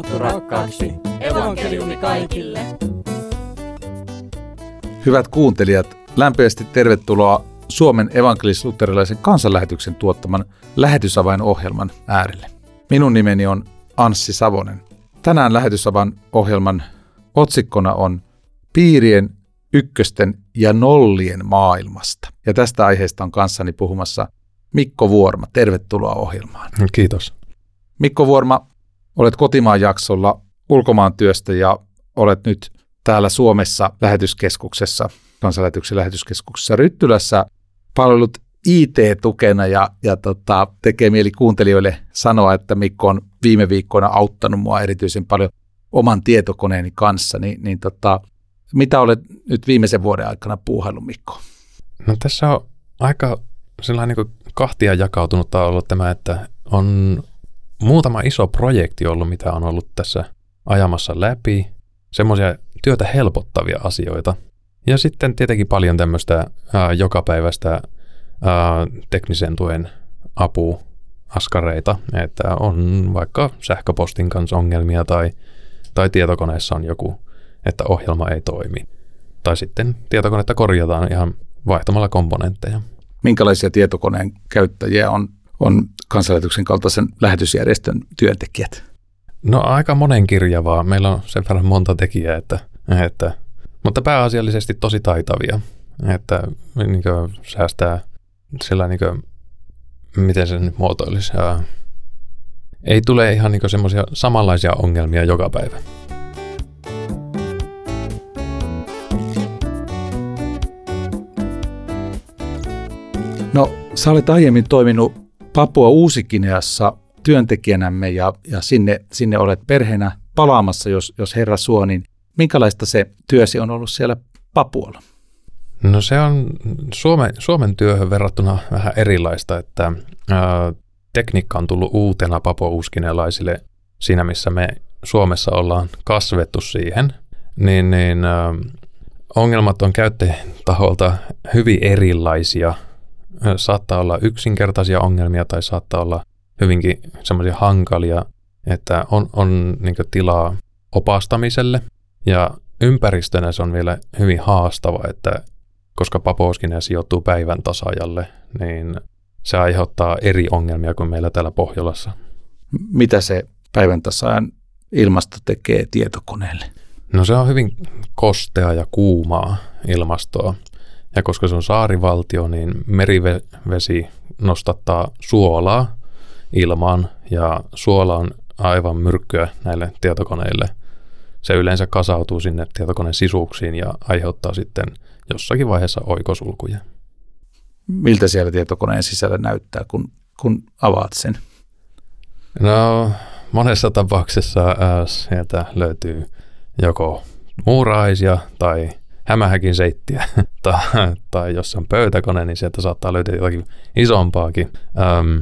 raamattu rakkaaksi. Evankeliumi kaikille. Hyvät kuuntelijat, lämpimästi tervetuloa Suomen evankelis-luterilaisen kansanlähetyksen tuottaman lähetysavain-ohjelman äärelle. Minun nimeni on Anssi Savonen. Tänään lähetysavan ohjelman otsikkona on Piirien, ykkösten ja nollien maailmasta. Ja tästä aiheesta on kanssani puhumassa Mikko Vuorma. Tervetuloa ohjelmaan. Kiitos. Mikko Vuorma, olet kotimaan jaksolla ulkomaan työstä ja olet nyt täällä Suomessa lähetyskeskuksessa, kansanlähetyksen lähetyskeskuksessa Ryttylässä palvelut IT-tukena ja, ja tota, tekee mieli kuuntelijoille sanoa, että Mikko on viime viikkoina auttanut mua erityisen paljon oman tietokoneeni kanssa, niin, niin tota, mitä olet nyt viimeisen vuoden aikana puuhaillut, Mikko? No tässä on aika sellainen niin kahtia jakautunut ollut tämä, että on muutama iso projekti ollut, mitä on ollut tässä ajamassa läpi, semmoisia työtä helpottavia asioita. Ja sitten tietenkin paljon tämmöistä jokapäiväistä ää, teknisen tuen apuaskareita, että on vaikka sähköpostin kanssa ongelmia tai, tai tietokoneessa on joku, että ohjelma ei toimi. Tai sitten tietokonetta korjataan ihan vaihtamalla komponentteja. Minkälaisia tietokoneen käyttäjiä on, on kansanlähetyksen kaltaisen lähetysjärjestön työntekijät? No aika monenkirjavaa. Meillä on sen verran monta tekijää, että, että mutta pääasiallisesti tosi taitavia, että niin kuin, säästää sillä niin kuin, miten se nyt muotoilisi. Ää, ei tule ihan niin semmoisia samanlaisia ongelmia joka päivä. No, sä olet aiemmin toiminut Papua Uusikineassa työntekijänämme ja, ja sinne, sinne olet perheenä palaamassa, jos, jos herra suo, niin minkälaista se työsi on ollut siellä Papualla? No se on Suomen, Suomen työhön verrattuna vähän erilaista, että ää, tekniikka on tullut uutena papouuskinelaisille siinä, missä me Suomessa ollaan kasvettu siihen, niin, niin ää, ongelmat on käyttäjätaholta hyvin erilaisia. Saattaa olla yksinkertaisia ongelmia tai saattaa olla hyvinkin semmoisia hankalia, että on, on niin tilaa opastamiselle ja ympäristönä se on vielä hyvin haastava, että koska Papouskinen sijoittuu päivän tasajalle, niin se aiheuttaa eri ongelmia kuin meillä täällä Pohjolassa. Mitä se päivän tasajan ilmasto tekee tietokoneelle? No se on hyvin kostea ja kuumaa ilmastoa. Ja koska se on saarivaltio, niin merivesi nostattaa suolaa ilmaan ja suola on aivan myrkkyä näille tietokoneille. Se yleensä kasautuu sinne tietokoneen sisuksiin ja aiheuttaa sitten jossakin vaiheessa oikosulkuja. Miltä siellä tietokoneen sisällä näyttää, kun, kun avaat sen? No, monessa tapauksessa ää, sieltä löytyy joko muuraisia tai hämähäkin seittiä, tai, tai jos on pöytäkone, niin sieltä saattaa löytyä jotakin isompaakin. Ähm,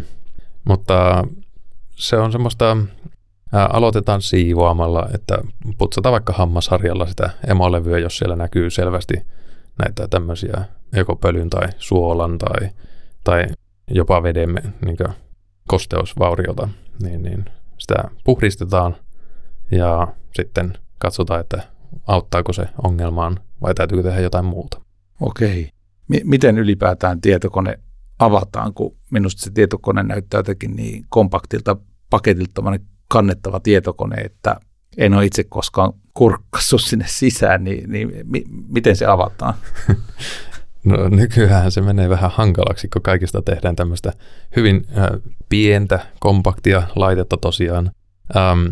mutta se on semmoista, ää, aloitetaan siivoamalla, että putsataan vaikka hammasharjalla sitä emolevyä, jos siellä näkyy selvästi näitä tämmöisiä joko pölyn tai suolan tai, tai jopa veden niin kosteusvauriota, niin, niin sitä puhdistetaan ja sitten katsotaan, että auttaako se ongelmaan vai täytyykö tehdä jotain muuta. Okei. M- miten ylipäätään tietokone avataan, kun minusta se tietokone näyttää jotenkin niin kompaktilta paketilta kannettava tietokone, että en ole itse koskaan kurkkassut sinne sisään, niin, niin mi- miten se avataan? No nykyään se menee vähän hankalaksi, kun kaikista tehdään tämmöistä hyvin äh, pientä, kompaktia laitetta tosiaan. Ähm,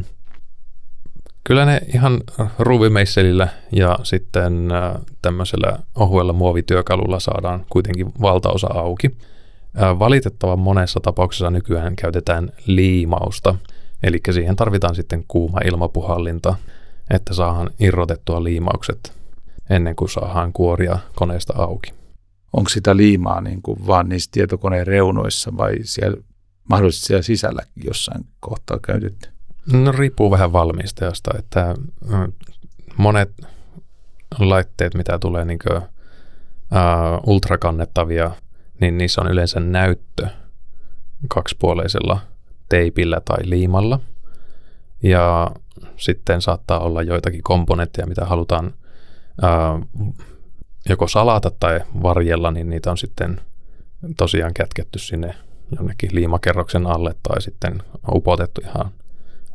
kyllä ne ihan ruuvimeisselillä ja sitten äh, tämmöisellä ohuella muovityökalulla saadaan kuitenkin valtaosa auki. Äh, valitettavan monessa tapauksessa nykyään käytetään liimausta, eli siihen tarvitaan sitten kuuma ilmapuhallinta, että saadaan irrotettua liimaukset ennen kuin saadaan kuoria koneesta auki. Onko sitä liimaa niin kuin vaan niissä tietokoneen reunoissa vai siellä, mahdollisesti siellä sisälläkin jossain kohtaa käytetty? No riippuu vähän valmistajasta, että monet laitteet, mitä tulee niin kuin, uh, ultrakannettavia niin niissä on yleensä näyttö kaksipuoleisella teipillä tai liimalla. ja sitten saattaa olla joitakin komponentteja, mitä halutaan ää, joko salata tai varjella, niin niitä on sitten tosiaan kätketty sinne jonnekin liimakerroksen alle tai sitten upotettu ihan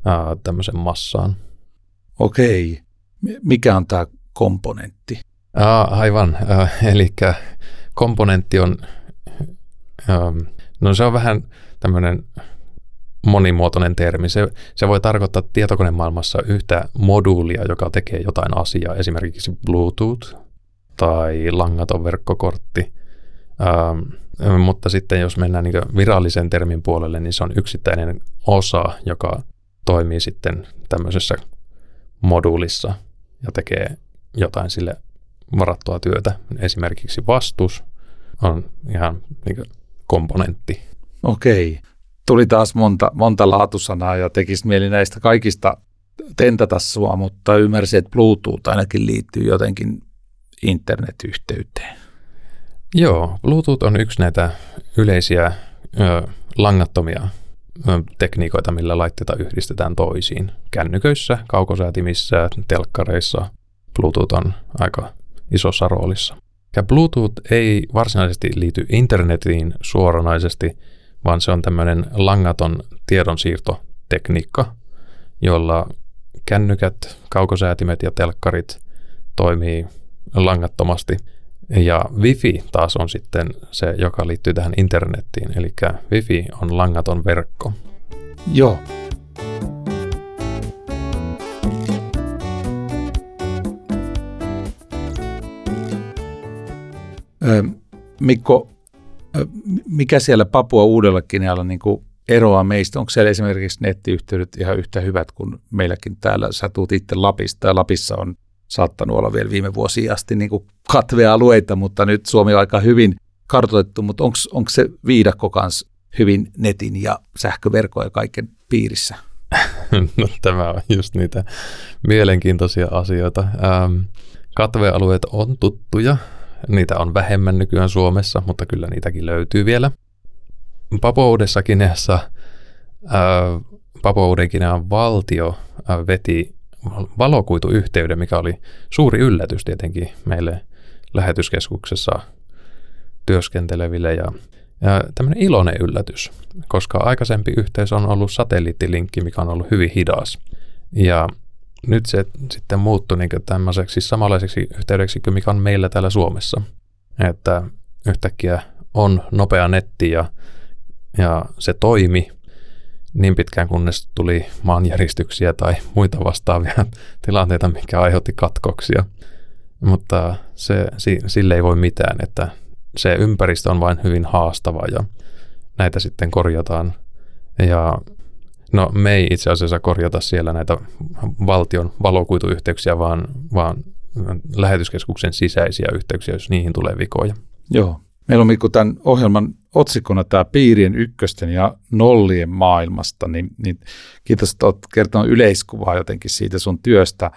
ää, tämmöisen massaan. Okei. Mikä on tämä komponentti? Aa, aivan. Äh, eli komponentti on, ähm, no se on vähän tämmöinen monimuotoinen termi. Se, se voi tarkoittaa tietokonemaailmassa yhtä moduulia, joka tekee jotain asiaa, esimerkiksi Bluetooth tai langaton verkkokortti. Ähm, mutta sitten jos mennään niin virallisen termin puolelle, niin se on yksittäinen osa, joka toimii sitten tämmöisessä moduulissa ja tekee jotain sille varattua työtä. Esimerkiksi vastus on ihan niin komponentti. Okei. Tuli taas monta, monta laatusanaa ja tekisi mieli näistä kaikista tentata sua, mutta ymmärsin, että Bluetooth ainakin liittyy jotenkin internetyhteyteen. Joo, Bluetooth on yksi näitä yleisiä ö, langattomia tekniikoita, millä laitteita yhdistetään toisiin. Kännyköissä, kaukosäätimissä, telkkareissa Bluetooth on aika isossa roolissa. Ja Bluetooth ei varsinaisesti liity internetiin suoranaisesti, vaan se on tämmöinen langaton tiedonsiirtotekniikka, jolla kännykät, kaukosäätimet ja telkkarit toimii langattomasti. Ja Wi-Fi taas on sitten se, joka liittyy tähän internettiin, eli Wi-Fi on langaton verkko. Joo, Mikko, mikä siellä Papua Uudella Kinealla niin eroaa meistä? Onko siellä esimerkiksi nettiyhteydet ihan yhtä hyvät kuin meilläkin täällä? Sä tuut itse Lapista ja Lapissa on saattanut olla vielä viime vuosiin asti niin katvealueita, mutta nyt Suomi on aika hyvin kartoitettu, mutta onko se viidakko kanssa hyvin netin ja sähköverkon ja kaiken piirissä? No tämä on just niitä mielenkiintoisia asioita. Ähm, katvealueet on tuttuja, Niitä on vähemmän nykyään Suomessa, mutta kyllä niitäkin löytyy vielä. Papua Kineassa, Papua valtio ää, veti valokuituyhteyden, mikä oli suuri yllätys tietenkin meille lähetyskeskuksessa työskenteleville ja, ja tämmöinen iloinen yllätys, koska aikaisempi yhteys on ollut satelliittilinkki, mikä on ollut hyvin hidas. Ja nyt se sitten muuttui niin tämmöiseksi samanlaiseksi yhteydeksi kuin mikä on meillä täällä Suomessa. Että yhtäkkiä on nopea netti ja, ja se toimi niin pitkään kunnes tuli maanjäristyksiä tai muita vastaavia tilanteita, mikä aiheutti katkoksia. Mutta se, sille ei voi mitään, että se ympäristö on vain hyvin haastava ja näitä sitten korjataan. Ja No me ei itse asiassa korjata siellä näitä valtion valokuituyhteyksiä, vaan, vaan lähetyskeskuksen sisäisiä yhteyksiä, jos niihin tulee vikoja. Joo. Meillä on Mikko tämän ohjelman otsikkona tämä piirien ykkösten ja nollien maailmasta, niin, niin kiitos, että olet kertonut yleiskuvaa jotenkin siitä sun työstä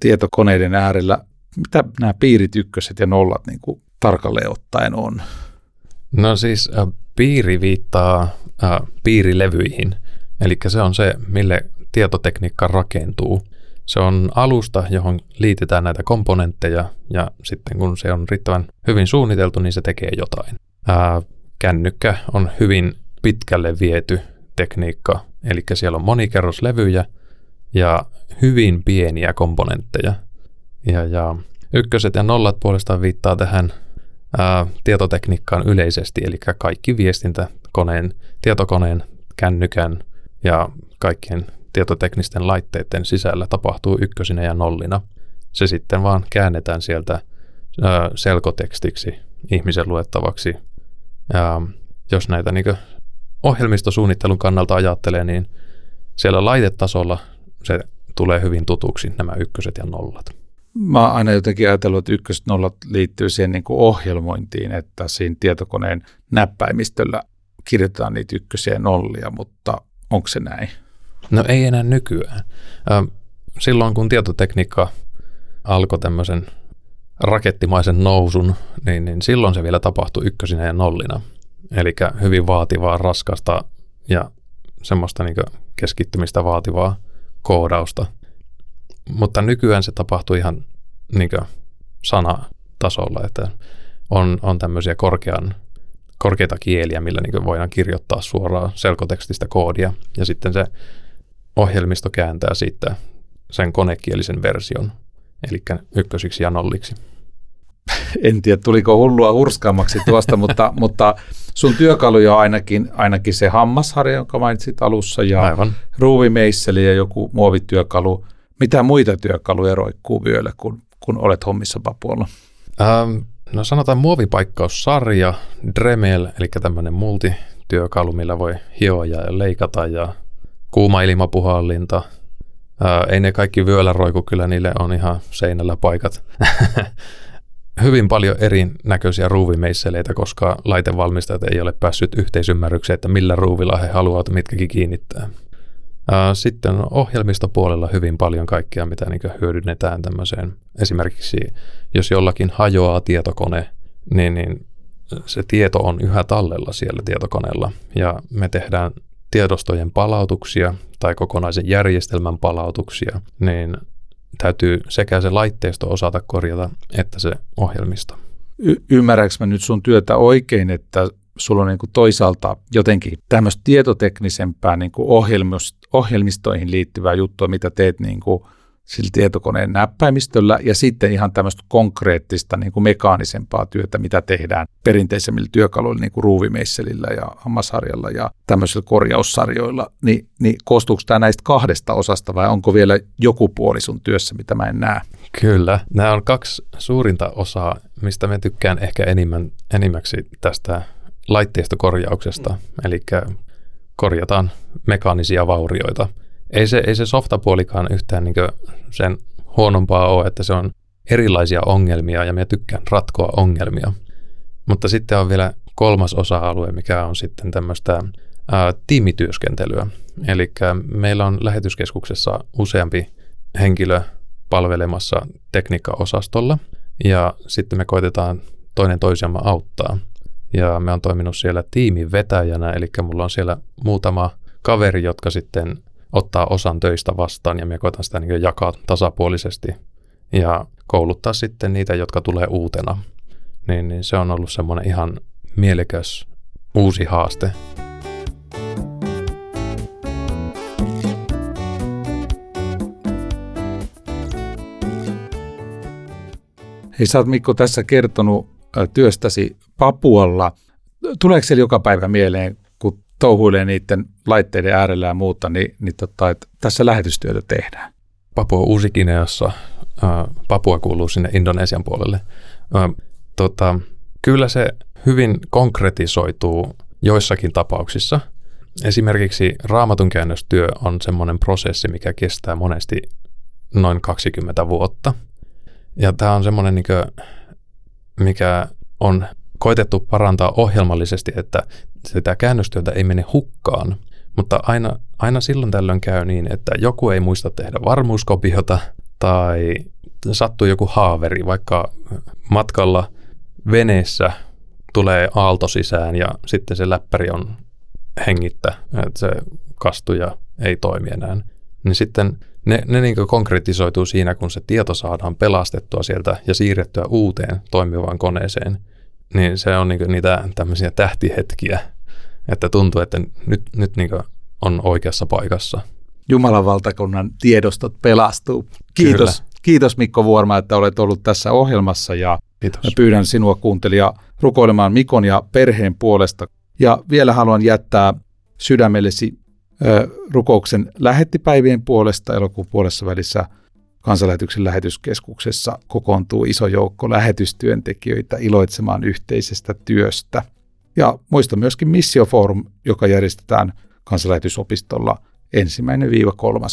tietokoneiden äärellä. Mitä nämä piirit ykköset ja nollat niin kuin tarkalleen ottaen on? No siis äh, piiri viittaa äh, piirilevyihin, Eli se on se, mille tietotekniikka rakentuu. Se on alusta, johon liitetään näitä komponentteja ja sitten kun se on riittävän hyvin suunniteltu, niin se tekee jotain. Ää, kännykkä on hyvin pitkälle viety tekniikka, eli siellä on monikerroslevyjä ja hyvin pieniä komponentteja. Ja, ja ykköset ja nollat puolestaan viittaa tähän ää, tietotekniikkaan yleisesti, eli kaikki viestintä koneen, tietokoneen, kännykän, ja kaikkien tietoteknisten laitteiden sisällä tapahtuu ykkösinä ja nollina. Se sitten vaan käännetään sieltä ö, selkotekstiksi ihmisen luettavaksi. Ja jos näitä niin ohjelmistosuunnittelun kannalta ajattelee, niin siellä laitetasolla se tulee hyvin tutuksi nämä ykköset ja nollat. Mä oon aina jotenkin ajatellut, että ykköset nollat liittyy siihen niin kuin ohjelmointiin, että siinä tietokoneen näppäimistöllä kirjoitetaan niitä ykkösiä ja nollia, mutta Onko se näin? No ei enää nykyään. Silloin kun tietotekniikka alkoi tämmöisen rakettimaisen nousun, niin, niin silloin se vielä tapahtui ykkösinä ja nollina. Eli hyvin vaativaa, raskasta ja semmoista niin keskittymistä vaativaa koodausta. Mutta nykyään se tapahtuu ihan niin sanatasolla, että on, on tämmöisiä korkean, korkeita kieliä, millä niin voidaan kirjoittaa suoraan selkotekstistä koodia, ja sitten se ohjelmisto kääntää siitä sen konekielisen version, eli ykkösiksi ja nolliksi. En tiedä, tuliko hullua hurskaammaksi tuosta, mutta, mutta sun työkaluja on ainakin, ainakin se hammasharja, jonka mainitsit alussa, ja Aivan. ruuvimeisseli ja joku muovityökalu. Mitä muita työkaluja roikkuu vyöllä, kun, kun olet hommissa Papuolla? Ähm, no sanotaan muovipaikkaussarja, Dremel, eli tämmöinen multityökalu, millä voi hioa ja leikata, ja kuuma ilmapuhallinta. Ää, ei ne kaikki vyöllä roiku, kyllä niille on ihan seinällä paikat. Hyvin paljon erinäköisiä ruuvimeisseleitä, koska laitevalmistajat ei ole päässyt yhteisymmärrykseen, että millä ruuvilla he haluavat mitkäkin kiinnittää. Ää, sitten ohjelmistopuolella hyvin paljon kaikkea, mitä niin hyödynnetään tämmöiseen. Esimerkiksi jos jollakin hajoaa tietokone, niin, niin se tieto on yhä tallella siellä tietokoneella ja me tehdään tiedostojen palautuksia tai kokonaisen järjestelmän palautuksia, niin täytyy sekä se laitteisto osata korjata, että se ohjelmisto. Y- ymmärränkö mä nyt sun työtä oikein, että sulla on niin kuin toisaalta jotenkin tämmöistä tietoteknisempää niin kuin ohjelmistoihin liittyvää juttua, mitä teet niin kuin sillä tietokoneen näppäimistöllä ja sitten ihan tämmöistä konkreettista niin kuin mekaanisempaa työtä, mitä tehdään perinteisemmillä työkaluilla, niin kuin ruuvimeisselillä ja hammasharjalla ja tämmöisillä korjaussarjoilla, niin, niin koostuuko tämä näistä kahdesta osasta vai onko vielä joku puoli sun työssä, mitä mä en näe? Kyllä, nämä on kaksi suurinta osaa, mistä mä tykkään ehkä enimmän, enimmäksi tästä laitteistokorjauksesta, eli korjataan mekaanisia vaurioita – ei se, ei se softapuolikaan yhtään niin sen huonompaa ole, että se on erilaisia ongelmia ja me tykkään ratkoa ongelmia. Mutta sitten on vielä kolmas osa-alue, mikä on sitten tämmöistä ää, tiimityöskentelyä. Eli meillä on lähetyskeskuksessa useampi henkilö palvelemassa tekniikkaosastolla ja sitten me koitetaan toinen toisiamme auttaa. Ja me on toiminut siellä tiimin vetäjänä, eli mulla on siellä muutama kaveri, jotka sitten ottaa osan töistä vastaan ja me koetaan sitä niin jakaa tasapuolisesti ja kouluttaa sitten niitä, jotka tulee uutena. Niin, niin se on ollut semmoinen ihan mielekäs uusi haaste. Hei, sä oot Mikko tässä kertonut työstäsi Papualla. Tuleeko siellä joka päivä mieleen touhuilee niiden laitteiden äärellä ja muuta, niin, niin tota, että tässä lähetystyötä tehdään. Papua Uusikineassa, Papua kuuluu sinne Indonesian puolelle. tota, kyllä se hyvin konkretisoituu joissakin tapauksissa. Esimerkiksi raamatun käännöstyö on semmoinen prosessi, mikä kestää monesti noin 20 vuotta. Ja tämä on semmoinen, mikä on koitettu parantaa ohjelmallisesti, että sitä käännöstyötä ei mene hukkaan, mutta aina, aina silloin tällöin käy niin, että joku ei muista tehdä varmuuskopiota tai sattuu joku haaveri, vaikka matkalla veneessä tulee aalto sisään ja sitten se läppäri on hengittä, että se kastuja ei toimi enää. Niin sitten ne, ne niin konkretisoituu siinä, kun se tieto saadaan pelastettua sieltä ja siirrettyä uuteen toimivaan koneeseen – niin se on niinku niitä tämmöisiä tähtihetkiä, että tuntuu, että nyt, nyt niinku on oikeassa paikassa. Jumalan valtakunnan tiedostot pelastuu. Kiitos, Kyllä. kiitos Mikko Vuorma, että olet ollut tässä ohjelmassa ja Kiitos. pyydän sinua kuuntelija rukoilemaan Mikon ja perheen puolesta. Ja vielä haluan jättää sydämellesi ö, rukouksen lähettipäivien puolesta elokuun puolessa välissä – kansanlähetyksen lähetyskeskuksessa kokoontuu iso joukko lähetystyöntekijöitä iloitsemaan yhteisestä työstä. Ja muista myöskin Missioforum, joka järjestetään kansanlähetysopistolla ensimmäinen 3.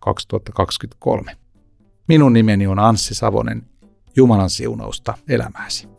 2023. Minun nimeni on Anssi Savonen. Jumalan siunausta elämääsi.